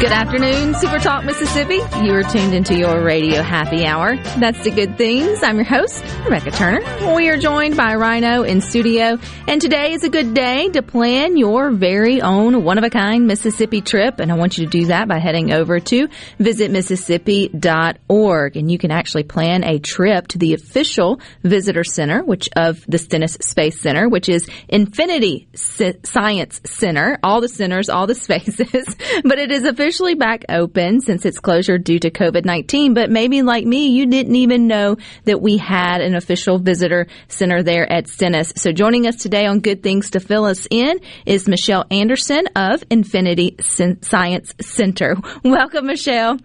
Good afternoon, Super Talk Mississippi. You are tuned into your radio happy hour. That's the good things. I'm your host, Rebecca Turner. We are joined by Rhino in studio, and today is a good day to plan your very own one of a kind Mississippi trip. And I want you to do that by heading over to visitmississippi.org. And you can actually plan a trip to the official visitor center, which of the Stennis Space Center, which is Infinity Science Center, all the centers, all the spaces, but it is official officially back open since its closure due to COVID-19, but maybe like me, you didn't even know that we had an official visitor center there at Stennis. So joining us today on Good Things to fill us in is Michelle Anderson of Infinity Science Center. Welcome, Michelle.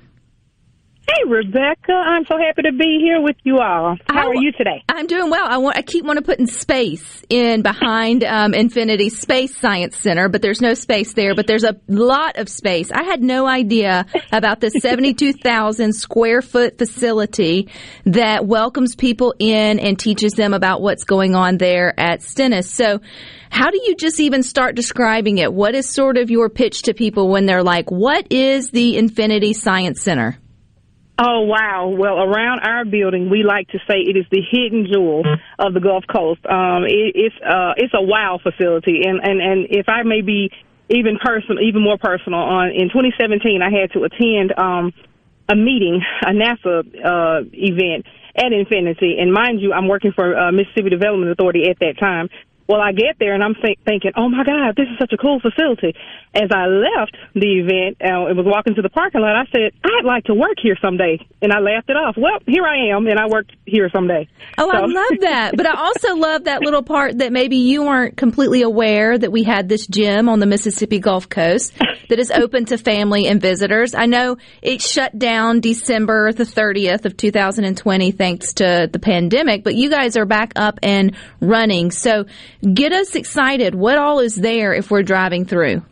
Hey, Rebecca. I'm so happy to be here with you all. How, are you today? I'm doing well. I want. I keep wanting to put in space in behind um, Infinity Space Science Center, but there's no space there. But there's a lot of space. I had no idea about this 72,000 square foot facility that welcomes people in and teaches them about what's going on there at Stennis. So, how do you just even start describing it? What is sort of your pitch to people when they're like, "What is the Infinity Science Center?" Oh wow! Well, around our building, we like to say it is the hidden jewel of the Gulf Coast. Um, it, it's uh, it's a wow facility, and and and if I may be even personal, even more personal, on in 2017, I had to attend um, a meeting, a NASA uh, event at Infinity, and mind you, I'm working for uh, Mississippi Development Authority at that time. Well, I get there and I'm th- thinking, oh my God, this is such a cool facility. As I left the event uh, and was walking to the parking lot, I said, I'd like to work here someday. And I laughed it off. Well, here I am and I work here someday. Oh, so. I love that. but I also love that little part that maybe you weren't completely aware that we had this gym on the Mississippi Gulf Coast that is open to family and visitors. I know it shut down December the 30th of 2020 thanks to the pandemic, but you guys are back up and running. So Get us excited. What all is there if we're driving through?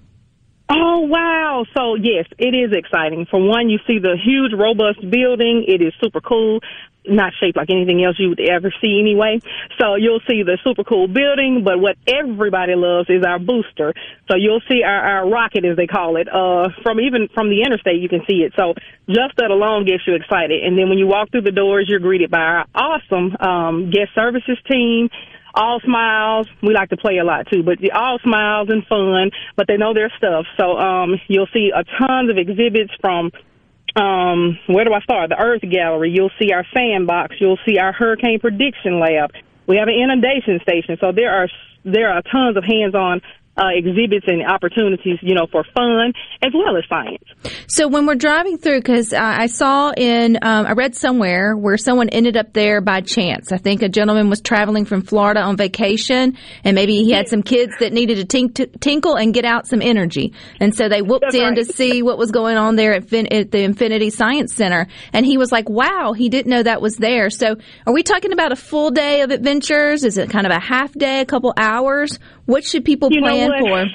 Oh, wow. So, yes, it is exciting. For one, you see the huge, robust building. It is super cool. Not shaped like anything else you would ever see anyway. So you'll see the super cool building, but what everybody loves is our booster. So you'll see our, our rocket, as they call it, uh, from even from the interstate, you can see it. So just that alone gets you excited. And then when you walk through the doors, you're greeted by our awesome, um, guest services team all smiles. We like to play a lot too, but all smiles and fun, but they know their stuff. So um, you'll see a tons of exhibits from um, where do I start? The Earth Gallery. You'll see our sandbox. You'll see our hurricane prediction lab. We have an inundation station. So there are there are tons of hands-on uh, exhibits and opportunities, you know, for fun as well as science. So when we're driving through, because uh, I saw in, um, I read somewhere where someone ended up there by chance. I think a gentleman was traveling from Florida on vacation, and maybe he had some kids that needed to tink- tinkle and get out some energy, and so they whooped That's in right. to see what was going on there at, fin- at the Infinity Science Center, and he was like, "Wow, he didn't know that was there." So, are we talking about a full day of adventures? Is it kind of a half day, a couple hours? What should people You plan for?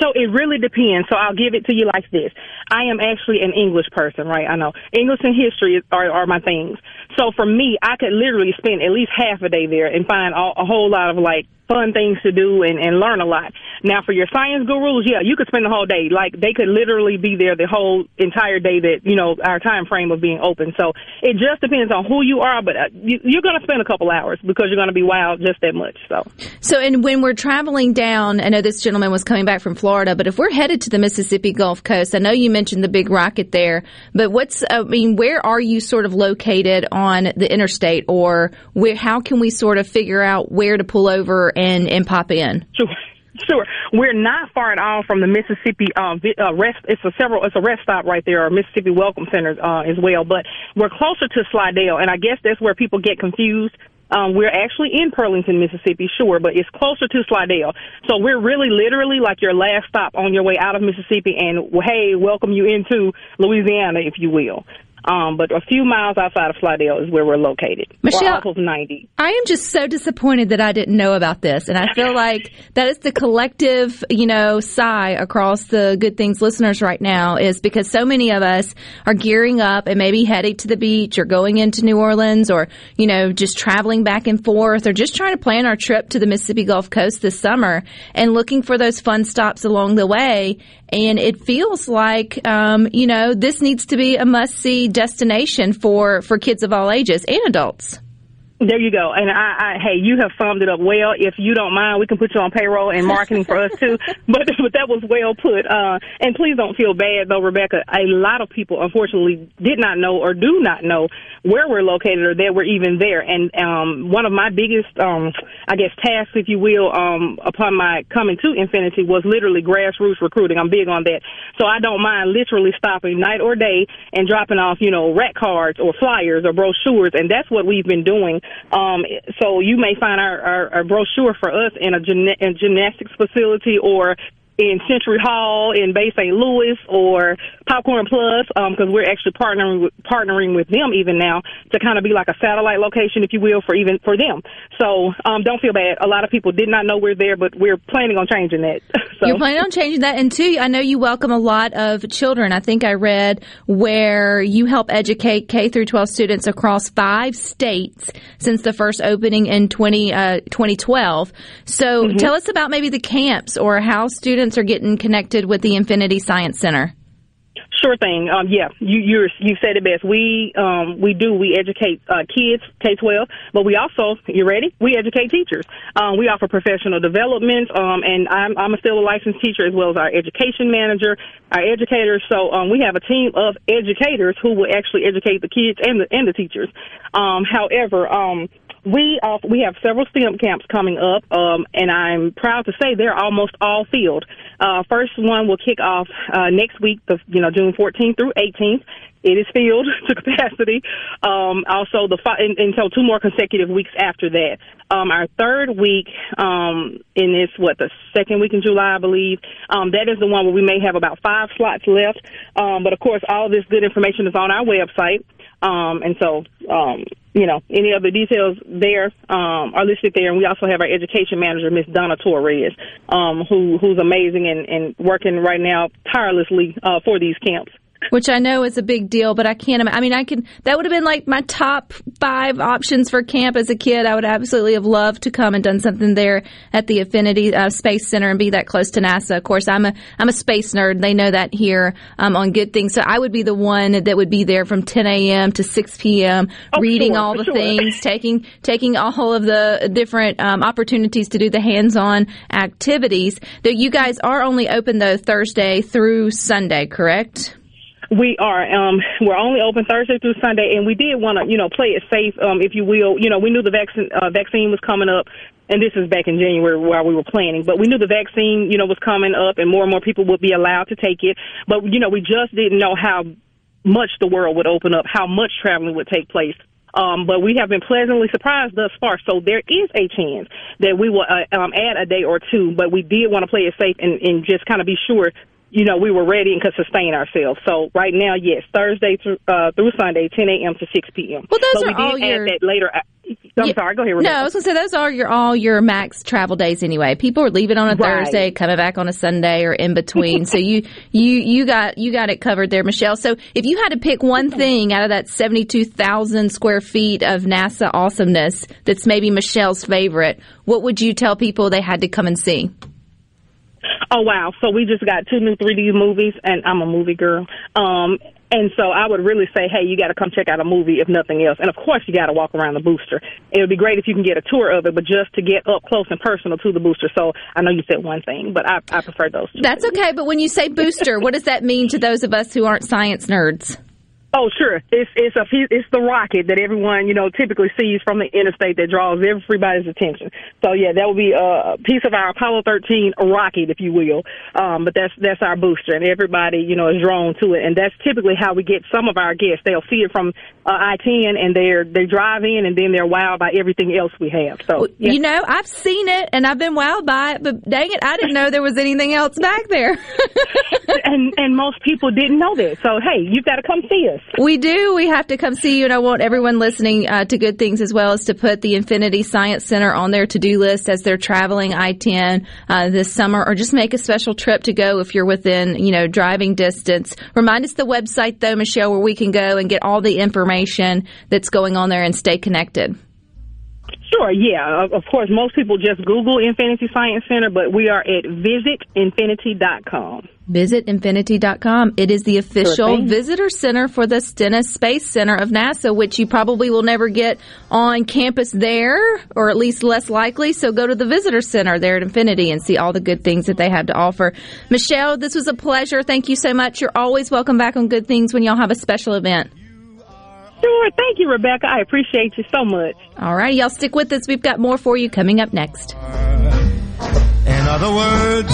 So it really depends. So I'll give it to you like this. I am actually an English person, right? I know. English and history are, are my things. So for me, I could literally spend at least half a day there and find all, a whole lot of like fun things to do and, and learn a lot. Now for your science gurus, yeah, you could spend the whole day. Like they could literally be there the whole entire day that, you know, our time frame of being open. So it just depends on who you are, but uh, you, you're going to spend a couple hours because you're going to be wild just that much. So. So, and when we're traveling down, I know this gentleman was coming back from Florida, but if we're headed to the Mississippi Gulf Coast, I know you mentioned the big rocket there, but what's, I mean, where are you sort of located on the interstate or where, how can we sort of figure out where to pull over and, and pop in? Sure. Sure, we're not far at all from the Mississippi uh, uh, rest. It's a several. It's a rest stop right there, or Mississippi Welcome Center uh, as well. But we're closer to Slidell, and I guess that's where people get confused. Um, we're actually in Pearlington, Mississippi, sure, but it's closer to Slidell. So we're really literally like your last stop on your way out of Mississippi, and hey, welcome you into Louisiana, if you will. Um, but a few miles outside of Slidell is where we're located. Michelle, of 90. I am just so disappointed that I didn't know about this. And I feel like that is the collective, you know, sigh across the Good Things listeners right now is because so many of us are gearing up and maybe heading to the beach or going into New Orleans or, you know, just traveling back and forth or just trying to plan our trip to the Mississippi Gulf Coast this summer and looking for those fun stops along the way. And it feels like, um, you know, this needs to be a must see destination for, for kids of all ages and adults. There you go. And I, I, hey, you have summed it up well. If you don't mind, we can put you on payroll and marketing for us too. But, but that was well put. Uh, and please don't feel bad though, Rebecca. A lot of people unfortunately did not know or do not know where we're located or that we're even there. And, um, one of my biggest, um, I guess tasks, if you will, um, upon my coming to Infinity was literally grassroots recruiting. I'm big on that. So I don't mind literally stopping night or day and dropping off, you know, rack cards or flyers or brochures. And that's what we've been doing um, so you may find our, our, our brochure for us in a, gymna- a gymnastics facility or in Century Hall in Bay St. Louis or Popcorn Plus because um, we're actually partnering with, partnering with them even now to kind of be like a satellite location, if you will, for even for them. So um, don't feel bad. A lot of people did not know we're there, but we're planning on changing that. so. You're planning on changing that, and two, I know you welcome a lot of children. I think I read where you help educate K through 12 students across five states since the first opening in 20, uh, 2012. So mm-hmm. tell us about maybe the camps or how students are getting connected with the Infinity Science Center? Sure thing. Um, yeah, you you you said it best. We um, we do we educate uh, kids K twelve, but we also you ready? We educate teachers. Um, we offer professional development, um, and I'm I'm still a licensed teacher as well as our education manager, our educators. So um, we have a team of educators who will actually educate the kids and the and the teachers. Um, however, um, we we have several STEM camps coming up, um, and I'm proud to say they're almost all filled. Uh, first one will kick off uh, next week, the you know June 14th through 18th. It is filled to capacity. Um, also, the and, and two more consecutive weeks after that. Um, our third week um, in this what the second week in July, I believe. Um, that is the one where we may have about five slots left. Um, but of course, all this good information is on our website. Um, and so, um, you know, any other details there um, are listed there. And we also have our education manager, Miss Donna Torres, um, who who's amazing and, and working right now tirelessly uh, for these camps which I know is a big deal, but I can't. I mean, I can. That would have been like my top five options for camp as a kid. I would absolutely have loved to come and done something there at the Affinity uh, Space Center and be that close to NASA. Of course, I'm a I'm a space nerd. They know that here um, on Good Things. So I would be the one that would be there from 10 a.m. to 6 p.m. Oh, reading sure, all the sure. things, taking taking all of the different um, opportunities to do the hands-on activities. Though you guys are only open though Thursday through Sunday, correct? We are. Um, we're only open Thursday through Sunday, and we did want to, you know, play it safe, um, if you will. You know, we knew the vaccine uh, vaccine was coming up, and this is back in January while we were planning. But we knew the vaccine, you know, was coming up, and more and more people would be allowed to take it. But you know, we just didn't know how much the world would open up, how much traveling would take place. Um, but we have been pleasantly surprised thus far. So there is a chance that we will uh, um, add a day or two, but we did want to play it safe and, and just kind of be sure you know, we were ready and could sustain ourselves. So right now, yes, Thursday through, uh, through Sunday, 10 a.m. to 6 p.m. Well, those but are we did all add your... that later. I'm Yeah. sorry. Go ahead. No, I was gonna say those are your all your max travel days anyway. People are leaving on a Right. Thursday, coming back on a Sunday or in between. so you you you got you got it covered there, Michelle. So if you had to pick one thing out of that seventy two thousand square feet of NASA awesomeness that's maybe Michelle's favorite, what would you tell people they had to come and see? Oh wow! So we just got two new 3D movies, and I'm a movie girl. Um, and so I would really say, hey, you got to come check out a movie if nothing else. And of course, you got to walk around the booster. It would be great if you can get a tour of it, but just to get up close and personal to the booster. So I know you said one thing, but I, I prefer those. Two. That's okay, but when you say booster, what does that mean to those of us who aren't science nerds? Oh, sure. It's it's a it's the rocket that everyone you know typically sees from the interstate that draws everybody's attention. So yeah, that will be a piece of our Apollo 13 rocket, if you will. Um, but that's that's our booster, and everybody you know is drawn to it, and that's typically how we get some of our guests. They'll see it from uh, I-10, and they're they drive in, and then they're wowed by everything else we have. So yeah. You know, I've seen it and I've been wowed by it, but dang it, I didn't know there was anything else back there. and and most people didn't know that. So hey, you've got to come see us. We do. We have to come see you, and I want everyone listening uh, to Good Things as well as to put the Infinity Science Center on their to-do list as they're traveling I-10 uh, this summer, or just make a special trip to go if you're within, you know, driving distance. Remind us the website though, Michelle, where we can go and get all the information that's going on there and stay connected. Sure, yeah. Of- Of course, most people just Google Infinity Science Center, but we are at visitinfinity.com. Visit infinity.com. It is the official thing. visitor center for the Stennis Space Center of NASA, which you probably will never get on campus there, or at least less likely. So go to the visitor center there at Infinity and see all the good things that they have to offer. Michelle, this was a pleasure. Thank you so much. You're always welcome back on Good Things when y'all have a special event. Sure, thank you, Rebecca. I appreciate you so much. All right, y'all stick with us. We've got more for you coming up next. In other words,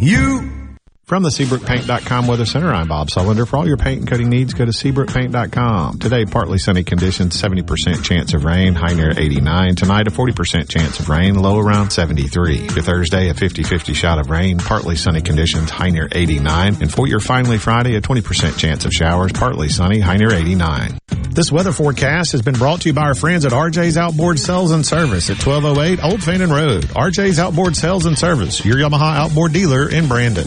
you. From the SeabrookPaint.com Weather Center, I'm Bob Sullender. For all your paint and coating needs, go to SeabrookPaint.com. Today, partly sunny conditions, 70% chance of rain, high near 89. Tonight, a 40% chance of rain, low around 73. For Thursday, a 50-50 shot of rain, partly sunny conditions, high near 89. And for your finally Friday, a 20% chance of showers, partly sunny, high near 89. This weather forecast has been brought to you by our friends at RJ's Outboard Sales and Service at 1208 Old Fannin Road. RJ's Outboard Sales and Service, your Yamaha outboard dealer in Brandon.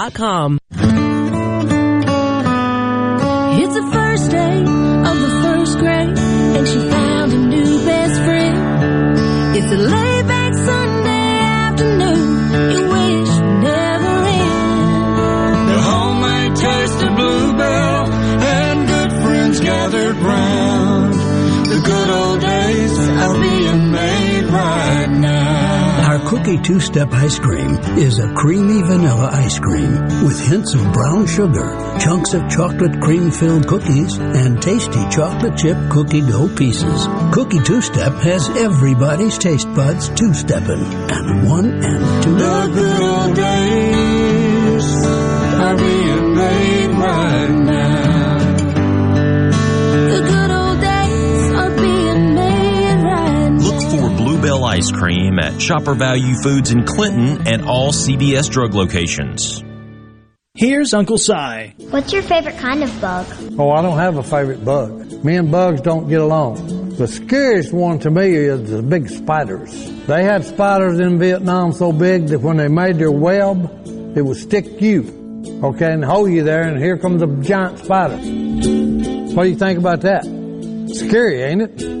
It's the first day of the first grade, and she found a new best friend. It's a Two-step Ice Cream is a creamy vanilla ice cream with hints of brown sugar, chunks of chocolate cream filled cookies, and tasty chocolate chip cookie dough pieces. Cookie Two Step has everybody's taste buds two stepping, and one and two. The good old days are being made right now. Ice Cream at Shopper Value Foods in Clinton and all CVS drug locations. Here's Uncle Si. What's your favorite kind of bug? Oh, I don't have a favorite bug. Me and bugs don't get along. The scariest one to me is the big spiders. They had spiders in Vietnam so big that when they made their web, it would stick you, okay, and hold you there, and here comes a giant spider. What do you think about that? Scary, ain't it?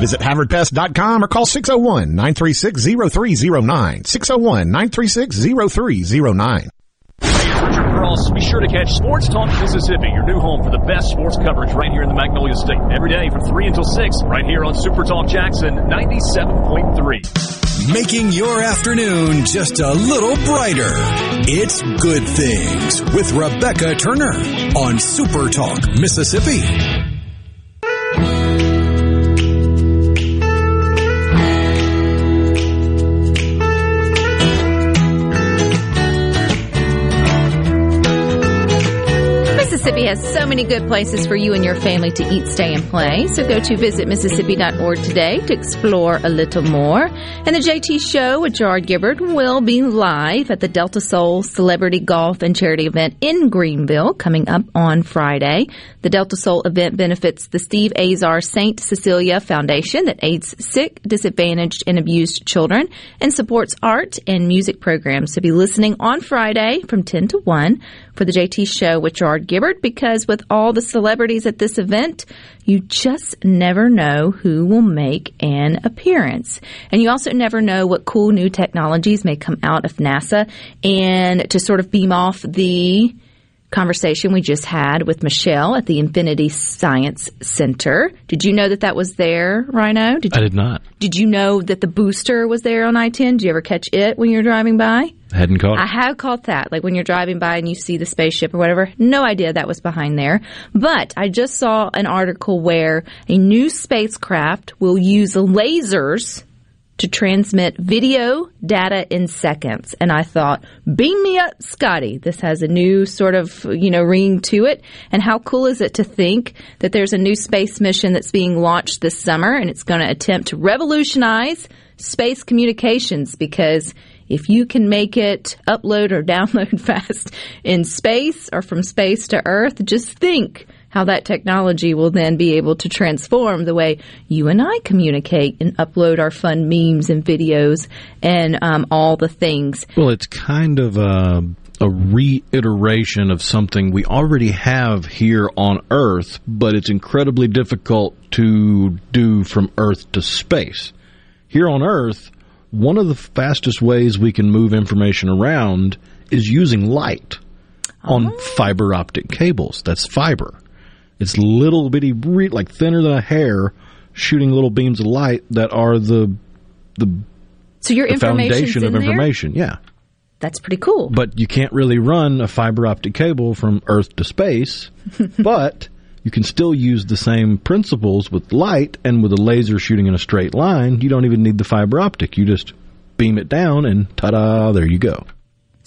Visit HavardPest.com or call 601-936-0309. 601-936-0309. Richard Cross. Be sure to catch Sports Talk Mississippi, your new home for the best sports coverage right here in the Magnolia State. Every day from 3 until 6, right here on Super Talk Jackson 97.3. making your afternoon just a little brighter. It's Good Things with Rebecca Turner on Super Talk, Mississippi. Mississippi has so many good places for you and your family to eat, stay, and play. So go to visitmississippi.org today to explore a little more. And the JT Show with Gerard Gibbard will be live at the Delta Soul Celebrity Golf and Charity event in Greenville coming up on Friday. The Delta Soul event benefits the Steve Azar St. Cecilia Foundation that aids sick, disadvantaged, and abused children and supports art and music programs. So be listening on Friday from 10 to 1 for the JT Show with Gerard Gibbard because with all the celebrities at this event, you just never know who will make an appearance. And you also never know what cool new technologies may come out of NASA. And to sort of beam off the conversation we just had with Michelle at the Infinity Science Center. Did you know that that was there, Rhino? Did I you, did not. did you know that the booster was there on I-10? Did you ever catch it when you were driving by? I Hadn't caught I have caught that. Like when you're driving by and you see the spaceship or whatever. No idea that was behind there. But I just saw an article where a new spacecraft will use lasers to transmit video data in seconds. And I thought, beam me up, Scotty. This has a new sort of, you know, ring to it. And how cool is it to think that there's a new space mission that's being launched this summer and it's going to attempt to revolutionize space communications because if you can make it upload or download fast in space or from space to Earth, just think how that technology will then be able to transform the way you and I communicate and upload our fun memes and videos and um, all the things. Well, it's kind of a, a reiteration of something we already have here on Earth, but it's incredibly difficult to do from Earth to space. Here on Earth, one of the fastest ways we can move information around is using light on fiber optic cables. That's fiber. It's little bitty, like thinner than a hair, shooting little beams of light that are the the, So your the foundation in of there? information. Yeah, That's pretty cool. but you can't really run a fiber optic cable from Earth to space. but you can still use the same principles with light and with a laser shooting in a straight line. You don't even need the fiber optic. You just beam it down, and ta-da! There you go.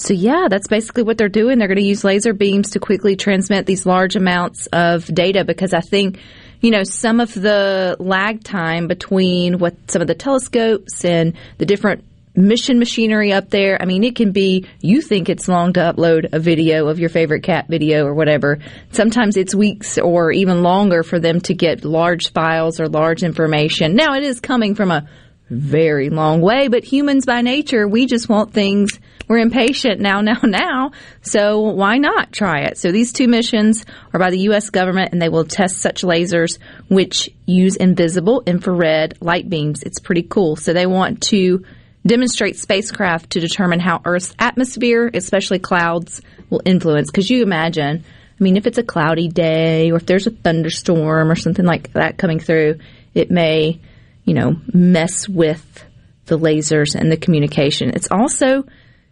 So yeah, that's basically what they're doing. They're going to use laser beams to quickly transmit these large amounts of data because I think, you know, some of the lag time between what some of the telescopes and the different mission machinery up there, I mean, it can be, you think it's long to upload a video of your favorite cat video or whatever. Sometimes it's weeks or even longer for them to get large files or large information. Now it is coming from a very long way, but humans by nature, we just want things. We're impatient now, now, now. So why not try it? So these two missions are by the U.S. government and they will test such lasers which use invisible infrared light beams. It's pretty cool. So they want to demonstrate spacecraft to determine how Earth's atmosphere, especially clouds, will influence. Because you imagine, I mean, if it's a cloudy day or if there's a thunderstorm or something like that coming through, it may, you know, mess with the lasers and the communication. It's also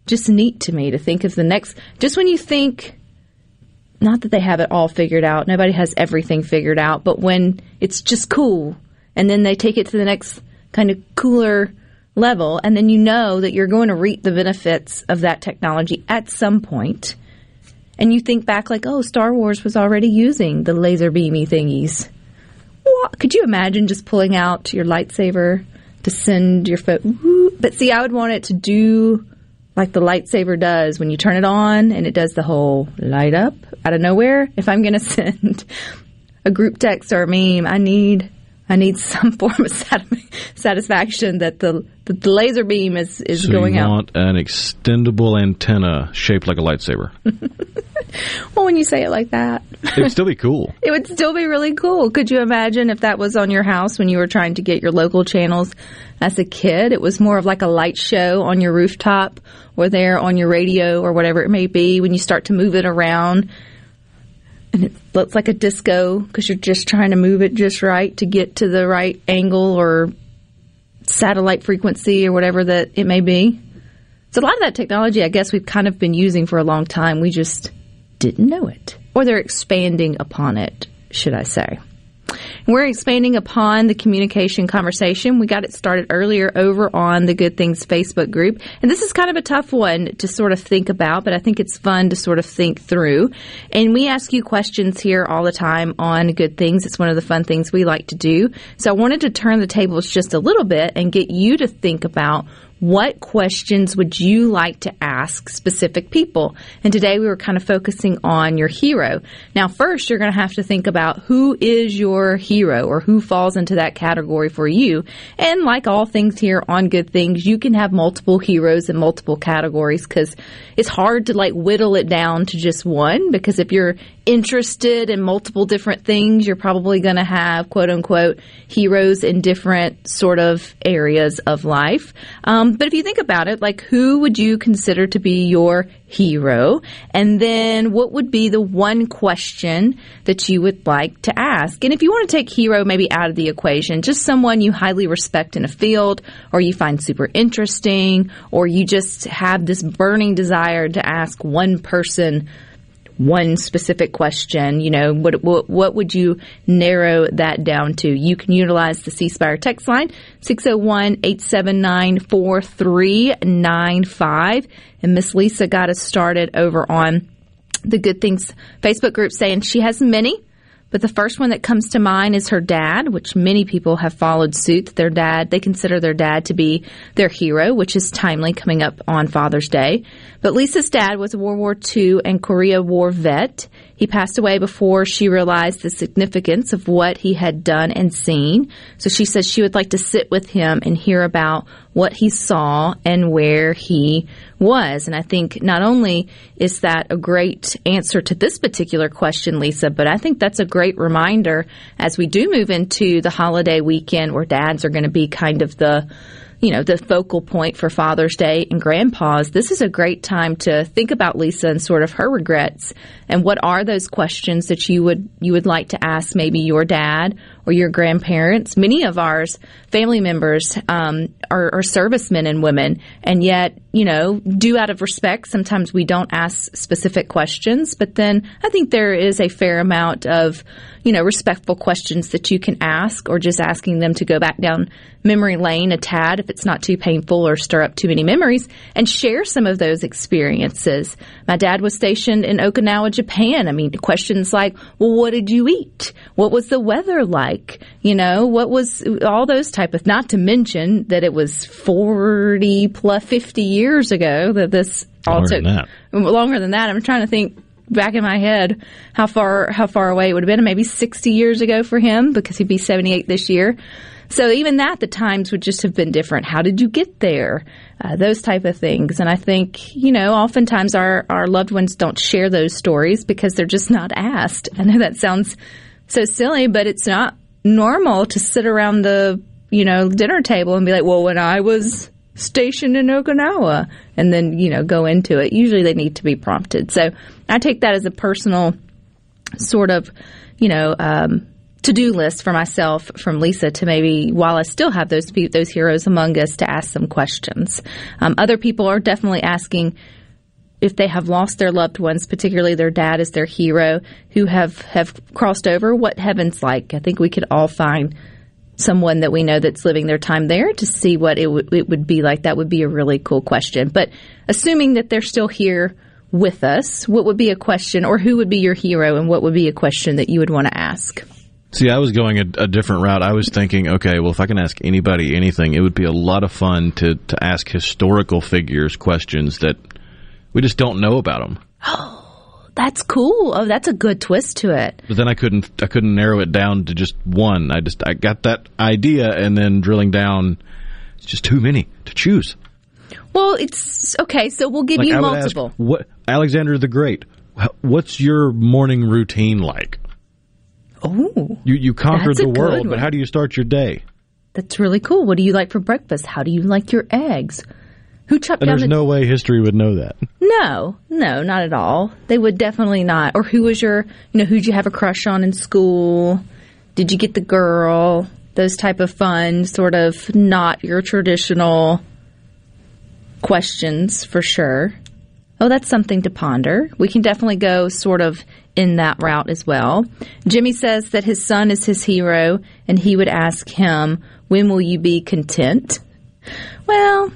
just neat to me to think of the next, just when you think, not that they have it all figured out, nobody has everything figured out, but when it's just cool and then they take it to the next kind of cooler level, and then you know that you're going to reap the benefits of that technology at some point. And you think back like, oh, Star Wars was already using the laser beamy thingies. What? Could you imagine just pulling out your lightsaber to send your foot? But see, I would want it to do like the lightsaber does when you turn it on and it does the whole light up out of nowhere. If I'm going to send a group text or a meme, I need I need some form of sat- satisfaction that the that the laser beam is is so going you out. want an extendable antenna shaped like a lightsaber. Well, when you say it like that, It'd still be cool. it would still be really cool. Could you imagine if that was on your house when you were trying to get your local channels as a kid? It was more of like a light show on your rooftop or there on your radio or whatever it may be when you start to move it around. And it looks like a disco because you're just trying to move it just right to get to the right angle or satellite frequency or whatever that it may be. So a lot of that technology, I guess, we've kind of been using for a long time. We just didn't know it, or they're expanding upon it, should I say? We're expanding upon the communication conversation. We got it started earlier over on the Good Things Facebook group. And this is kind of a tough one to sort of think about, but I think it's fun to sort of think through. And we ask you questions here all the time on Good Things. It's one of the fun things we like to do. So I wanted to turn the tables just a little bit and get you to think about what questions would you like to ask specific people? And today we were kind of focusing on your hero. Now, first, you're going to have to think about who is your hero or who falls into that category for you. And like all things here on Good Things, you can have multiple heroes in multiple categories because it's hard to like whittle it down to just one because if you're interested in multiple different things, you're probably going to have quote unquote heroes in different sort of areas of life. Um, Um, but if you think about it, like who would you consider to be your hero? And then what would be the one question that you would like to ask? And if you want to take hero maybe out of the equation, just someone you highly respect in a field or you find super interesting or you just have this burning desire to ask one person one specific question, you know, what, what, what would you narrow that down to? You can utilize the C Spire text line, 601-879-4395. And Miss Lisa got us started over on the Good Things Facebook group saying she has many but the first one that comes to mind is her dad, which many people have followed suit. Their dad, they consider their dad to be their hero, which is timely coming up on Father's Day. But Lisa's dad was a World War II and Korea War vet. He passed away before she realized the significance of what he had done and seen. So she says she would like to sit with him and hear about what he saw and where he was. And I think not only is that a great answer to this particular question, Lisa, but I think that's a great reminder as we do move into the holiday weekend where dads are going to be kind of the you know, the focal point for Father's Day and Grandpa's, this is a great time to think about Lisa and sort of her regrets and what are those questions that you would you would like to ask maybe your dad or your grandparents. Many of ours family members um, are, are servicemen and women, and yet you know, do out of respect. Sometimes we don't ask specific questions, but then I think there is a fair amount of you know, respectful questions that you can ask or just asking them to go back down memory lane a tad if it's not too painful or stir up too many memories and share some of those experiences. My dad was stationed in Okinawa, Japan. I mean, questions like, well, what did you eat? What was the weather like? You know, what was all those type of, not to mention that it was 40 plus 50 years ago that this all Longer took. than that. Longer than that. I'm trying to think back in my head how far how far away it would have been maybe 60 years ago for him because he'd be 78 this year so even that the times would just have been different how did you get there uh, those type of things and i think you know oftentimes our our loved ones don't share those stories because they're just not asked i know that sounds so silly but it's not normal to sit around the you know dinner table and be like well when i was stationed in Okinawa and then, you know, go into it. Usually they need to be prompted. So I take that as a personal sort of, you know, um, to do list for myself from Lisa to maybe, while I still have those those heroes among us, to ask some questions. Um, other people are definitely asking if they have lost their loved ones, particularly their dad is their hero, who have have crossed over. What heaven's like? I think we could all find someone that we know that's living their time there to see what it, w- it would be like. That would be a really cool question. But assuming that they're still here with us, what would be a question, or who would be your hero, and what would be a question that you would want to ask? See, I was going a, a different route. I was thinking, okay, well, if I can ask anybody anything, it would be a lot of fun to, to ask historical figures questions that we just don't know about them. Oh, that's cool. Oh, that's a good twist to it. But then I couldn't I couldn't narrow it down to just one. I just I got that idea, and then drilling down, it's just too many to choose. Well, it's okay. So we'll give Like, you would ask, multiple. what Alexander the Great? What's your morning routine like? Oh, You you conquered the world, but how do you start your day? that's really cool. What do you like for breakfast? How do you like your eggs? Who chopped And down there's the no way history would know that. No, no, not at all. They would definitely not. Or who was your, you know, who'd you have a crush on in school? Did you get the girl? those type of fun, sort of not your traditional questions for sure. Oh, that's something to ponder. We can definitely go sort of in that route as well. Jimmy says that his son is his hero and he would ask him, When will you be content? Well,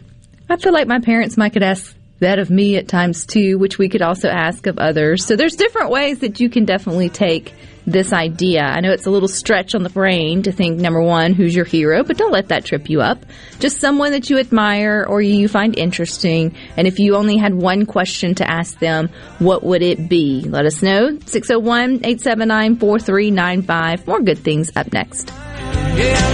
I feel like my parents might could ask that of me at times too, which we could also ask of others. So there's different ways that you can definitely take this idea. I know it's a little stretch on the brain to think number one, who's your hero, but don't let that trip you up. Just someone that you admire or you find interesting. And if you only had one question to ask them, what would it be? Let us know. 601 879 4395. More good things up next. Yeah,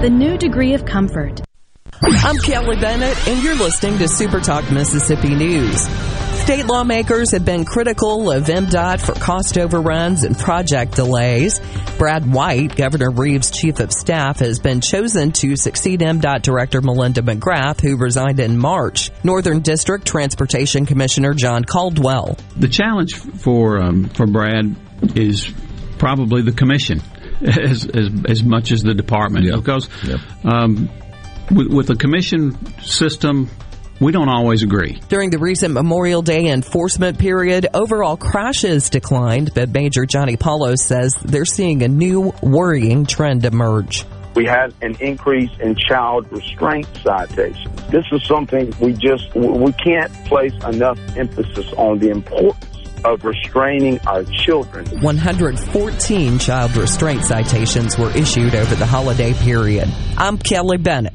Rheem, the new degree of comfort. I'm Kelly Bennett, and you're listening to Super Talk Mississippi News. State lawmakers have been critical of MDOT for cost overruns and project delays. Brad White, Governor Reeves' chief of staff, has been chosen to succeed MDOT Director Melinda McGrath, who resigned in March. Northern District Transportation Commissioner John Caldwell. The challenge for um, for Brad is probably the commission as as, as much as the department because um, with, with the commission system we don't always agree. During the recent Memorial Day enforcement period, overall crashes declined, but Major Johnny Poulos says they're seeing a new worrying trend emerge. We had an increase in child restraint citations. This is something we just, we can't place enough emphasis on the importance of restraining our children. 114 child restraint citations were issued over the holiday period. I'm Kelly Bennett.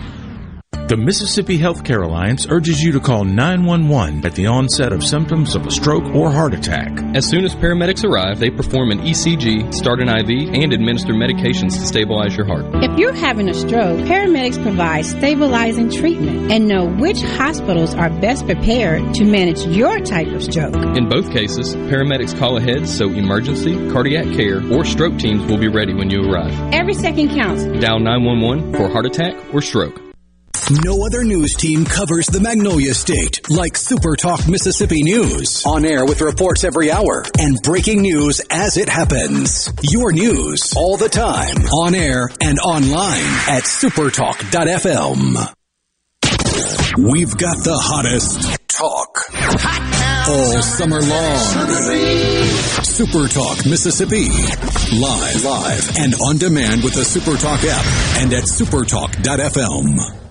The Mississippi Healthcare Alliance urges you to call 911 at the onset of symptoms of a stroke or heart attack. As soon as paramedics arrive, they perform an ECG, start an IV, and administer medications to stabilize your heart. If you're having a stroke, paramedics provide stabilizing treatment and know which hospitals are best prepared to manage your type of stroke. In both cases, paramedics call ahead so emergency, cardiac care, or stroke teams will be ready when you arrive. Every second counts. Dial 911 for heart attack or stroke. No other news team covers the Magnolia State like Super Talk Mississippi News. On air with reports every hour and breaking news as it happens. Your news all the time. On air and online at supertalk.fm. We've got the hottest talk all summer long. Super Talk Mississippi. Live, live, and on demand with the Super Talk app and at supertalk.fm.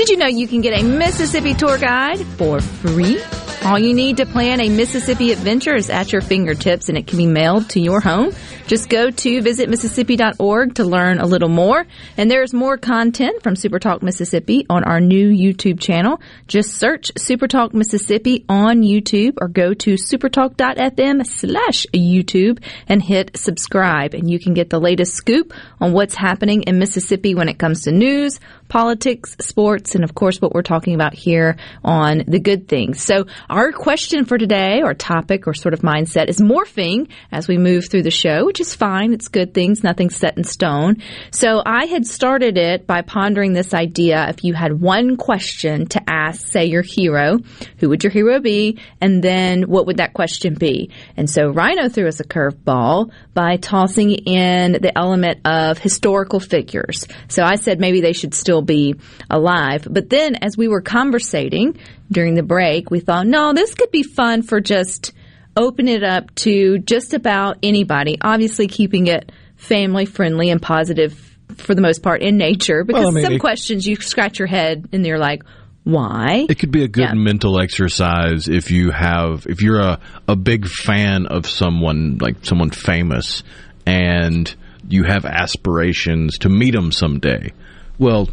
Did you know you can get a Mississippi tour guide for free? All you need to plan a Mississippi adventure is at your fingertips and it can be mailed to your home. Just go to visitmississippi.org to learn a little more. And there's more content from Supertalk Mississippi on our new YouTube channel. Just search Supertalk Mississippi on YouTube or go to supertalk.fm slash YouTube and hit subscribe. And you can get the latest scoop on what's happening in Mississippi when it comes to news, politics, sports, and of course what we're talking about here on the good things. So our question for today, or topic, or sort of mindset is morphing as we move through the show, which is fine. It's good things. Nothing's set in stone. So I had started it by pondering this idea. If you had one question to ask, say your hero, who would your hero be? And then what would that question be? And so Rhino threw us a curveball by tossing in the element of historical figures. So I said maybe they should still be alive. But then as we were conversating during the break, we thought, no, this could be fun for just open it up to just about anybody. Obviously keeping it family friendly and positive for the most part in nature because Well, I mean, some it- questions you scratch your head and you're like, why? It could be a good Yeah. mental exercise if you have if you're a, a big fan of someone like someone famous and you have aspirations to meet them someday. Well,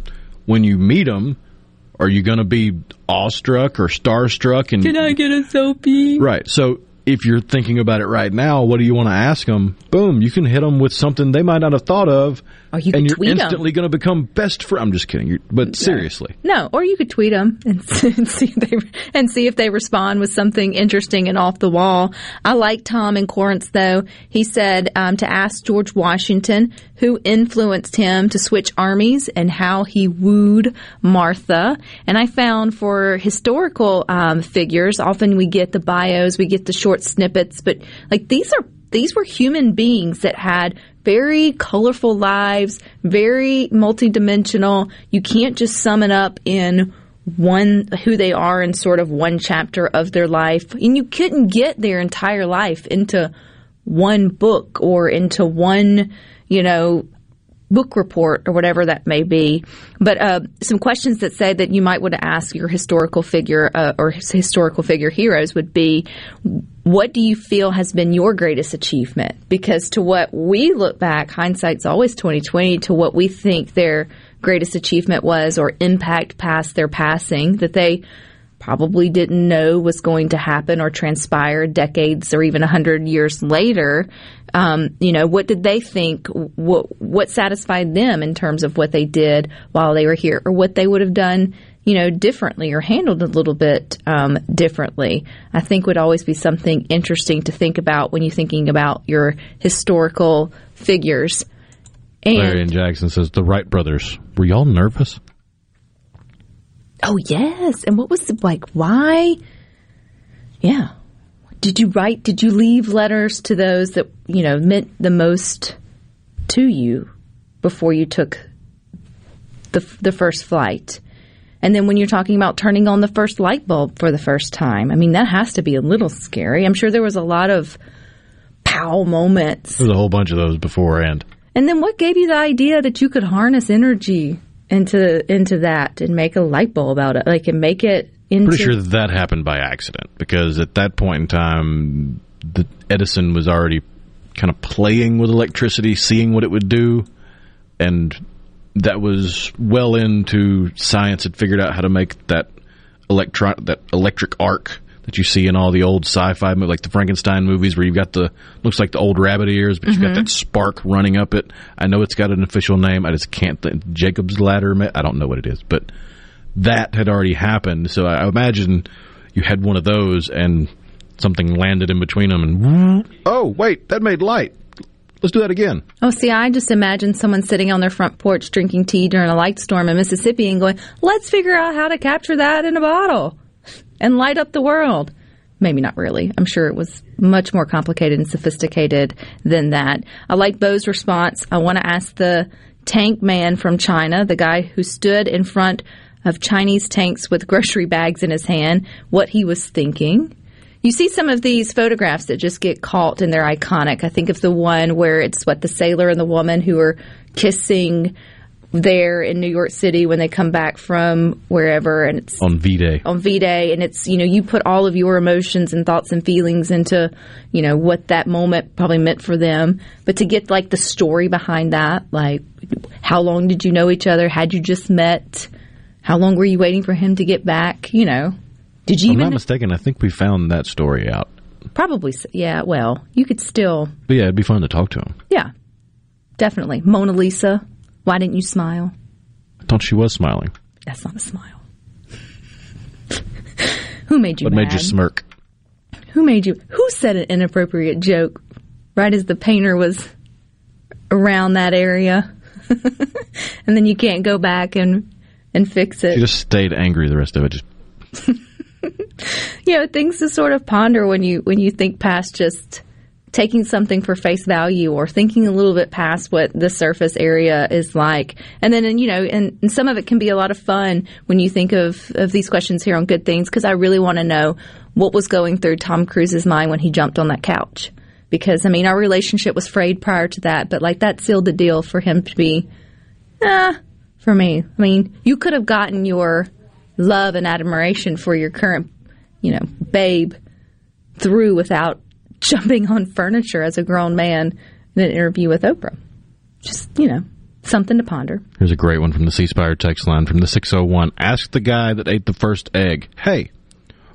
when you meet them, are you going to be awestruck or starstruck and Can I get a selfie? Right. So if you're thinking about it right now, what do you want to ask them? Boom, you can hit them with something they might not have thought of, Or you and you're tweet 'em. instantly going to become best friend. I'm just kidding, You're, but seriously. No, or you could tweet them and see if they and see if they respond with something interesting and off the wall. I like Tom in Corinth though. He said um, to ask George Washington who influenced him to switch armies and how he wooed Martha. And I found for historical um, figures, often we get the bios, we get the short snippets, but like these are these were human beings that had very colorful lives, very multidimensional. You can't just sum it up in one who they are in sort of one chapter of their life. And you couldn't get their entire life into one book or into one, you know, book report or whatever that may be. But uh, some questions that say that you might want to ask your historical figure uh, or historical figure heroes would be, what do you feel has been your greatest achievement? Because to what we look back, hindsight's always twenty twenty. To what we think their greatest achievement was or impact past their passing that they probably didn't know was going to happen or transpire decades or even a hundred years later. Um, you know, what did they think? What what satisfied them in terms of what they did while they were here, or what they would have done, you know, differently or handled a little bit um, differently? I think would always be something interesting to think about when you're thinking about your historical figures. And Larry and Jackson says the Wright brothers. Were y'all nervous? Oh yes, and what was it like? Why? Yeah. Did you write? Did you leave letters to those that you know meant the most to you before you took the the first flight? And then when you're talking about turning on the first light bulb for the first time, I mean that has to be a little scary. I'm sure there was a lot of pow moments. There's a whole bunch of those beforehand. And then what gave you the idea that you could harness energy into into that and make a light bulb out of it, like and make it into Pretty sure that, that happened by accident because at that point in time, the Edison was already kind of playing with electricity, seeing what it would do, and that was well into science had figured out how to make that electron that electric arc that you see in all the old sci-fi movies, like the Frankenstein movies, where you've got the looks like the old rabbit ears, but you've got Mhm. that spark running up it. I know it's got an official name. I just can't. think Jacob's ladder. I don't know what it is, but that had already happened. So I imagine you had one of those, and something landed in between them, and oh wait, that made light. Let's do that again. Oh, see, I just imagine someone sitting on their front porch drinking tea during a light storm in Mississippi and going, let's figure out how to capture that in a bottle and light up the world. Maybe not really. I'm sure it was much more complicated and sophisticated than that. I like Bo's response. I want to ask the tank man from China, the guy who stood in front of Chinese tanks with grocery bags in his hand, what he was thinking. You see some of these photographs that just get caught and they're iconic. I think of the one where it's what the sailor and the woman who are kissing there in New York City when they come back from wherever and it's On V Day. on V Day, and it's you know you put all of your emotions and thoughts and feelings into you know what that moment probably meant for them. But to get like the story behind that, like how long did you know each other? Had you just met? How long were you waiting for him to get back? You know, did you If I'm not mistaken, I think we found that story out. probably? Yeah, well, you could still, But yeah, it'd be fun to talk to him. yeah, definitely. Mona Lisa, why didn't you smile? I thought she was smiling. That's not a smile. Who made you What mad? made you smirk? Who made you? Who said an inappropriate joke right as the painter was around that area, and then you can't go back and and fix it? She just stayed angry the rest of it. Just you know, things to sort of ponder when you when you think past just taking something for face value or thinking a little bit past what the surface area is like. And then, and, you know, and, and some of it can be a lot of fun when you think of, of these questions here on Good Things because I really want to know what was going through Tom Cruise's mind when he jumped on that couch. Because, I mean, our relationship was frayed prior to that, but like that sealed the deal for him to be, ah, for me. I mean, you could have gotten your love and admiration for your current, you know, babe through without jumping on furniture as a grown man in an interview with Oprah. Just, you know, something to ponder. Here's a great one from the C Spire text line from the 601. Ask the guy that ate the first egg, hey,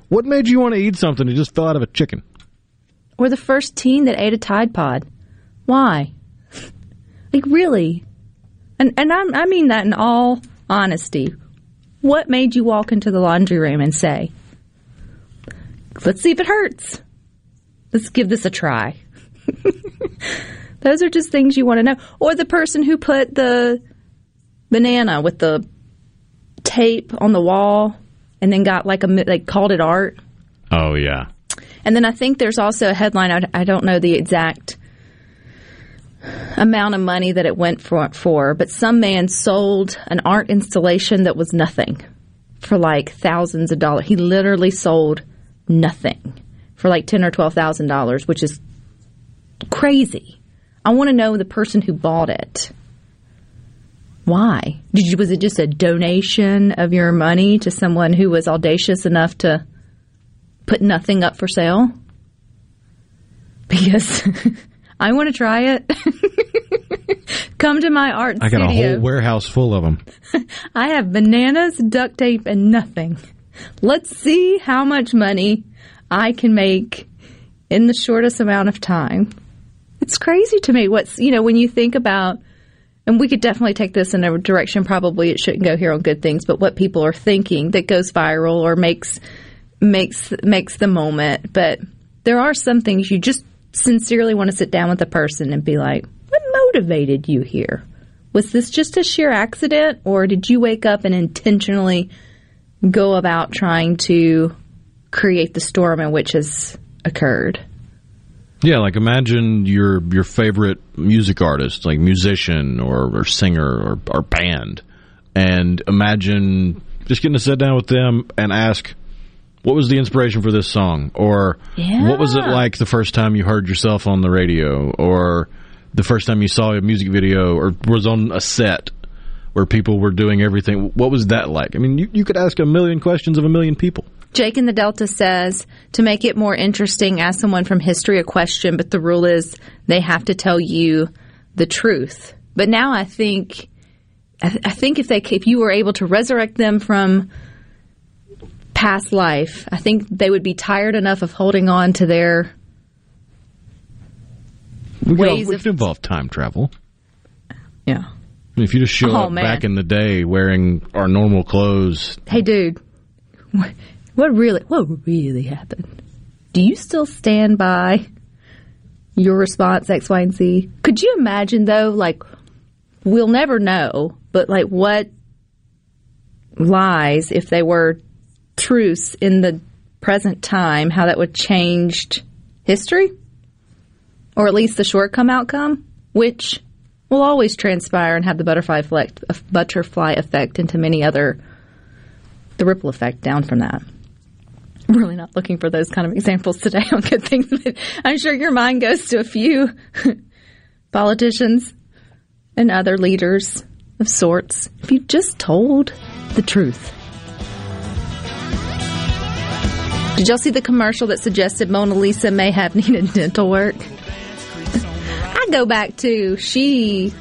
what made you want to eat something that just fell out of a chicken? Or the first teen that ate a Tide Pod. Why? like, really? And, and I'm, I mean that in all honesty. What made you walk into the laundry room and say, let's see if it hurts? Let's give this a try. Those are just things you want to know. Or the person who put the banana with the tape on the wall and then got like a, like called it art. Oh, yeah. And then I think there's also a headline. I, I don't know the exact amount of money that it went for, for, but some man sold an art installation that was nothing for like thousands of dollars. He literally sold nothing for like ten or twelve thousand dollars, which is crazy. I want to know the person who bought it. Why? Did you was it just a donation of your money to someone who was audacious enough to put nothing up for sale? Because I want to try it. Come to my art store. I got a whole warehouse full of them. I have bananas, duct tape, and nothing. Let's see how much money I can make in the shortest amount of time. It's crazy to me what's, you know, when you think about, and we could definitely take this in a direction, probably it shouldn't go here on good things, but what people are thinking that goes viral or makes, makes, makes the moment. But there are some things you just sincerely want to sit down with a person and be like, what motivated you here? Was this just a sheer accident, or did you wake up and intentionally go about trying to create the storm in which has occurred? Yeah, like imagine your your favorite music artist, like musician or, or singer or, or band, and imagine just getting to sit down with them and ask, what was the inspiration for this song, or what was it like the first time you heard yourself on the radio, or the first time you saw a music video, or was on a set where people were doing everything. What was that like? I mean, you, you could ask a million questions of a million people. Jake in the Delta says to make it more interesting, ask someone from history a question, but the rule is they have to tell you the truth. But now I think, I, I think if they, if you were able to resurrect them from past life, I think they would be tired enough of holding on to their We ways could of, involve time travel. yeah. If you just show Oh, up man. back in the day wearing our normal clothes, Hey, dude, what, really, what really happened? Do you still stand by your response X, Y, and Z? Could you imagine though, like, we'll never know, but like what lies, if they were truths in the present time, how that would changed history? Or at least the short-come outcome, which will always transpire and have the butterfly effect, butterfly effect into many other the ripple effect down from that. I'm really not looking for those kind of examples today on good things, but I'm sure your mind goes to a few politicians and other leaders of sorts. If you just told the truth. Did y'all see the commercial that suggested Mona Lisa may have needed dental work? I go back to she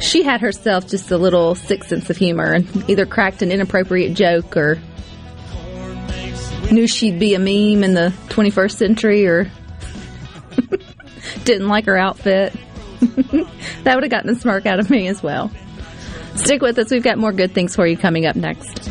she had herself just a little sick sense of humor and either cracked an inappropriate joke or knew she'd be a meme in the 21st century or didn't like her outfit. that would have gotten a smirk out of me as well. Stick with us. We've got more good things for you coming up next.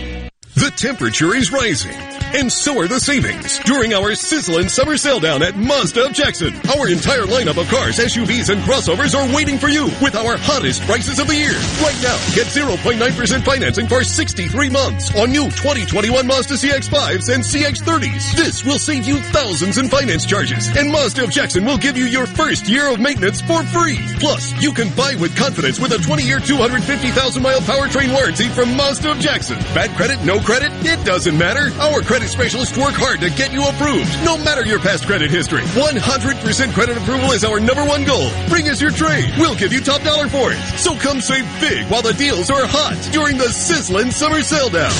The temperature is rising, and so are the savings during our sizzling summer sale down at Mazda of Jackson. Our entire lineup of cars, SUVs, and crossovers are waiting for you with our hottest prices of the year. Right now, get 0.9% financing for 63 months on new 2021 Mazda CX-5s and CX-30s. This will save you thousands in finance charges, and Mazda of Jackson will give you your first year of maintenance for free. Plus, you can buy with confidence with a 20-year, 250,000-mile powertrain warranty from Mazda of Jackson. Bad credit, no credit, it doesn't matter. Our credit specialists work hard to get you approved, no matter your past credit history. 100% credit approval is our number one goal. Bring us your trade. We'll give you top dollar for it. So come save big while the deals are hot during the sizzling summer sale down.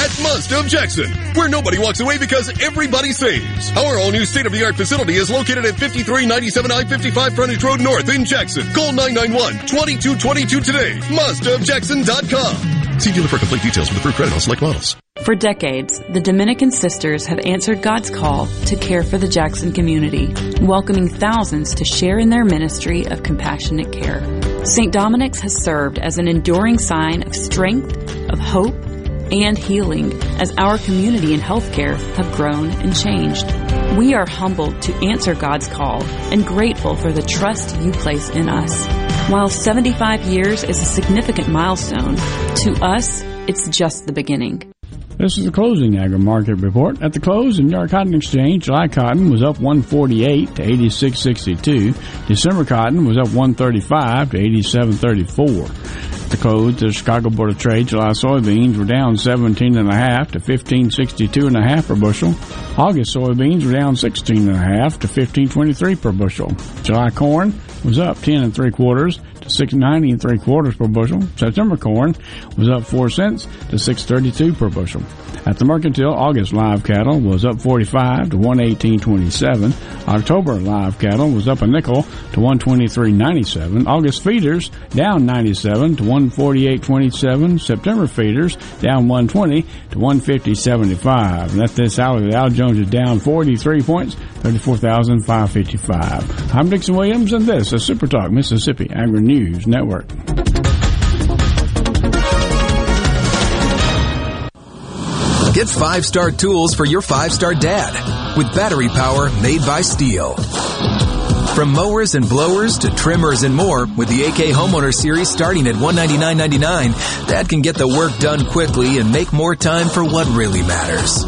At Mazda of Jackson, where nobody walks away because everybody saves. Our all new state of the art facility is located at 5397 I 55 Frontage Road North in Jackson. Call 991 2222 today. MazdaofJackson.com. See dealer for complete details with approved credit on select models. For decades, the Dominican Sisters have answered God's call to care for the Jackson community, welcoming thousands to share in their ministry of compassionate care. St. Dominic's has served as an enduring sign of strength, of hope, and healing as our community and healthcare have grown and changed. We are humbled to answer God's call and grateful for the trust you place in us. While 75 years is a significant milestone, to us, it's just the beginning. This is the closing agri market report. At the close in New York Cotton Exchange, July cotton was up 148 to 86.62. December cotton was up 135 to 87.34. At the close, the Chicago Board of Trade, July soybeans were down 17 and a half to 15.62 and a half per bushel. August soybeans were down 16 and a half to 15.23 per bushel. July corn was up 10 and three quarters to 690 and three quarters per bushel. September corn was up four cents to 632 per bushel. At the mercantile, August live cattle was up 45 to 118.27. October live cattle was up a nickel to 123.97. August feeders down 97 to 148.27. September feeders down 120 to 150.75. And at this hour, the Dow Jones is down 43 points, 34,555. I'm Dixon Williams, and this is Super Talk Mississippi Agri News Network. Get five star tools for your five star dad with battery power made by STIHL. From mowers and blowers to trimmers and more, with the AK Homeowner Series starting at $199.99, Dad can get the work done quickly and make more time for what really matters.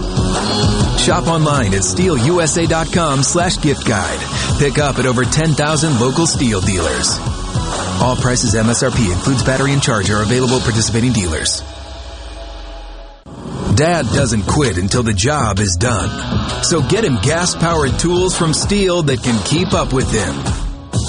Shop online at stihlusa.com slash gift guide. Pick up at over 10,000 local STIHL dealers. All prices MSRP includes battery and charger available participating dealers. Dad doesn't quit until the job is done. So get him gas powered tools from STIHL that can keep up with him.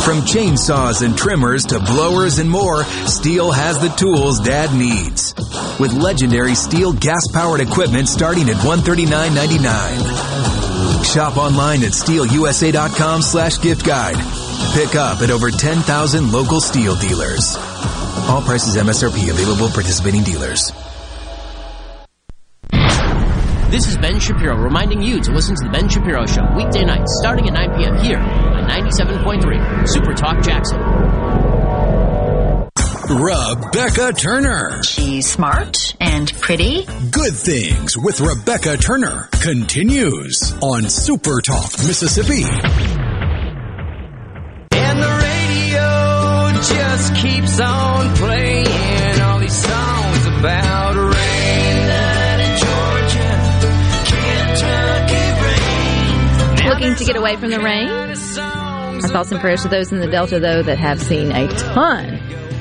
From chainsaws and trimmers to blowers and more, STIHL has the tools Dad needs. With legendary STIHL gas powered equipment starting at $139.99. Shop online at stihlusa.com slash gift guide. Pick up at over 10,000 local STIHL dealers. All prices MSRP available participating dealers. This is Ben Shapiro reminding you to listen to The Ben Shapiro Show weekday nights starting at 9 p.m. here on 97.3 Super Talk Jackson. Rebecca Turner. She's smart and pretty. Good Things with Rebecca Turner continues on Super Talk Mississippi. Just keeps on playing all these songs about rain. Night in Georgia, Kentucky rain. Looking to get away from the rain? Our thoughts and prayers to those in the Delta, though, that have seen a ton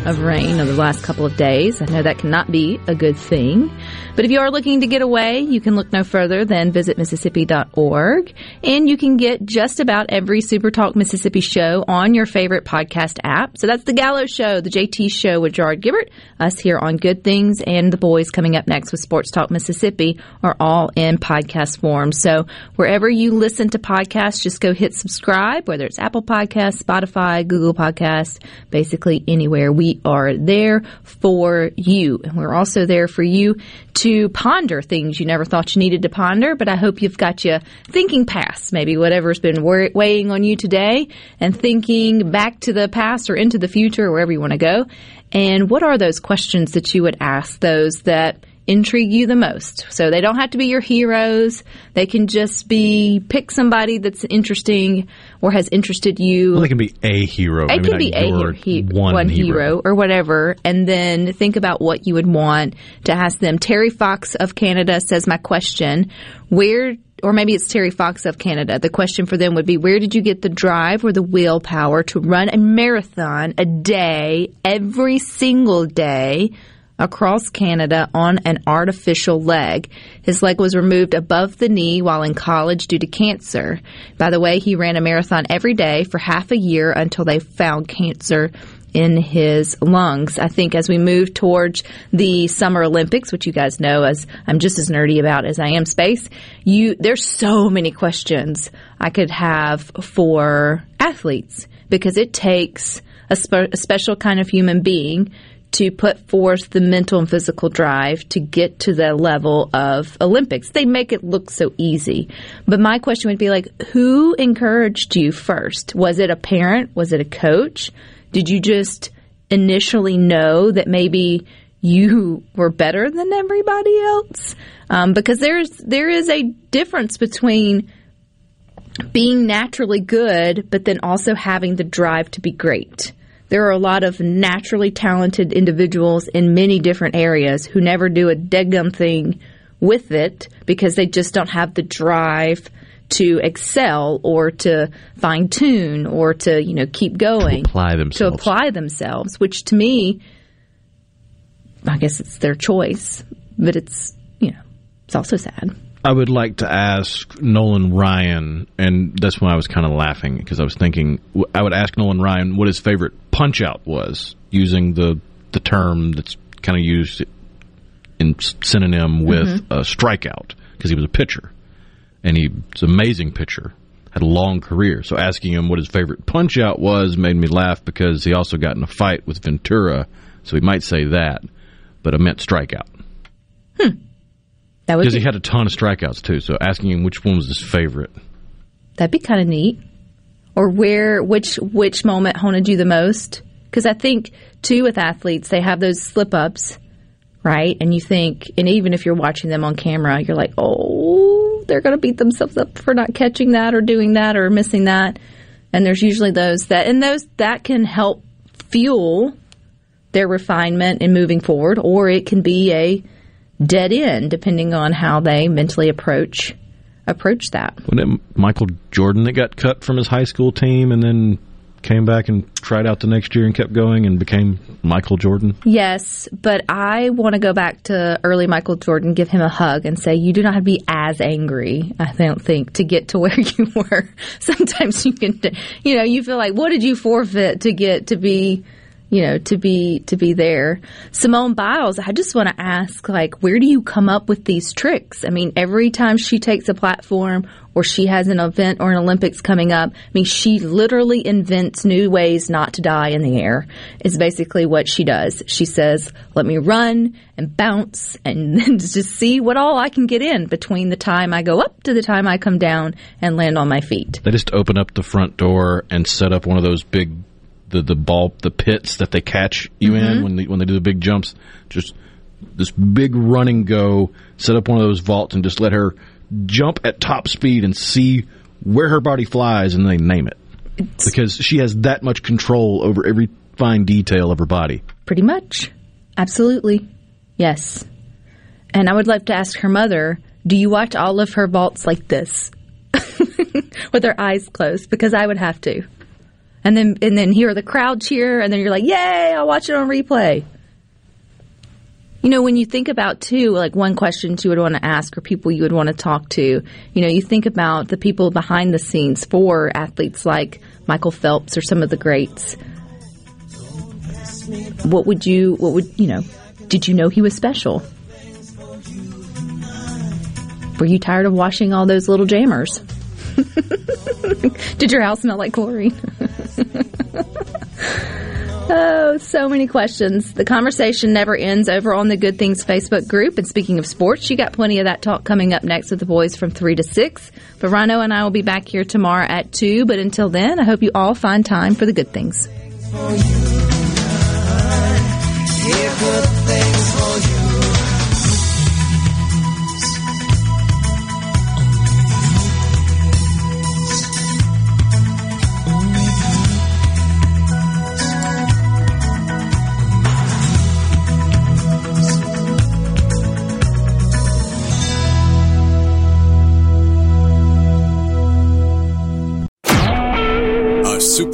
of rain over the last couple of days. I know that cannot be a good thing. But if you are looking to get away, you can look no further than visit Mississippi.org. And you can get just about every Super Talk Mississippi show on your favorite podcast app. So that's The Gallo Show, The JT Show with Gerard Gibert, us here on Good Things, and the boys coming up next with Sports Talk Mississippi are all in podcast form. So wherever you listen to podcasts, just go hit subscribe, whether it's Apple Podcasts, Spotify, Google Podcasts, basically anywhere. We are there for you. And we're also there for you to ponder things you never thought you needed to ponder, but I hope you've got you thinking past maybe whatever's been weighing on you today and thinking back to the past or into the future, wherever you want to go. And what are those questions that you would ask those that intrigue you the most. So they don't have to be your heroes. They can just be pick somebody that's interesting or has interested you. Well, they can be a hero. It can be a he- one, one hero. hero or whatever, and then think about what you would want to ask them. Terry Fox of Canada says, "My question: Where?" Or maybe it's Terry Fox of Canada. The question for them would be, where did you get the drive or the willpower to run a marathon a day, every single day, across Canada on an artificial leg. His leg was removed above the knee while in college due to cancer. By the way, he ran a marathon every day for half a year until they found cancer in his lungs. I think as we move towards the Summer Olympics, which you guys know as I'm just as nerdy about as I am space, you there's so many questions I could have for athletes because it takes a, spe- a special kind of human being to put forth the mental and physical drive to get to the level of Olympics. They make it look so easy. But my question would be like, who encouraged you first? Was it a parent? Was it a coach? Did you just initially know that maybe you were better than everybody else? Um, because there's there is a difference between being naturally good, but then also having the drive to be great. There are a lot of naturally talented individuals in many different areas who never do a dead thing with it because they just don't have the drive to excel or to fine tune or to you know keep going. Apply to apply themselves which to me i guess it's their choice but it's you know it's also sad I would like to ask Nolan Ryan, and that's when I was kind of laughing because I was thinking I would ask Nolan Ryan what his favorite punch out was, using the the term that's kind of used in synonym with Mm-hmm. a strikeout because he was a pitcher and he was an amazing pitcher, had a long career. So asking him what his favorite punch out was made me laugh because he also got in a fight with Ventura, so he might say that, but I meant strikeout. That would Because be, he had a ton of strikeouts too. So asking him which one was his favorite. that'd be kind of neat or where which which moment haunted you the most because i think too with athletes they have those slip ups right and you think and even if you're watching them on camera you're like oh they're going to beat themselves up for not catching that or doing that or missing that and there's usually those that and those that can help fuel their refinement in moving forward or it can be a dead end depending on how they mentally approach approach that Wasn't it Michael Jordan that got cut from his high school team and then came back and tried out the next year and kept going and became Michael Jordan? Yes, but I want to go back to early Michael Jordan, give him a hug, and say, You do not have to be as angry, I don't think, to get to where you were. Sometimes you can, you know, you feel like, What did you forfeit to get to be. You know, to be to be there. Simone Biles, I just want to ask, like, where do you come up with these tricks? I mean, every time she takes a platform or she has an event or an Olympics coming up, I mean, she literally invents new ways not to die in the air, is basically what she does. She says, let me run and bounce and just see what all I can get in between the time I go up to the time I come down and land on my feet. They just open up the front door and set up one of those big the the ball the pits that they catch you in Mhm. when they when they do the big jumps. Just this big running go, set up one of those vaults and just let her jump at top speed and see where her body flies and they name it. because she has that much control over every fine detail of her body. Pretty much. Absolutely. Yes. And I would love to ask her mother, do you watch all of her vaults like this? With her eyes closed because I would have to. And then and then hear the crowd cheer and then you're like, "Yay, I'll watch it on replay." You know, when you think about too, like one question you would want to ask or people you would want to talk to, you know, you think about the people behind the scenes for athletes like Michael Phelps or some of the greats. What would you, what would, you know, did you know he was special? Were you tired of washing all those little jammers? Did your house smell like chlorine? Oh, so many questions. The conversation never ends over on the Good Things Facebook group. And speaking of sports, you got plenty of that talk coming up next with the boys from 3 to 6. But Rhino and I will be back here tomorrow at 2. But until then, I hope you all find time for the good things.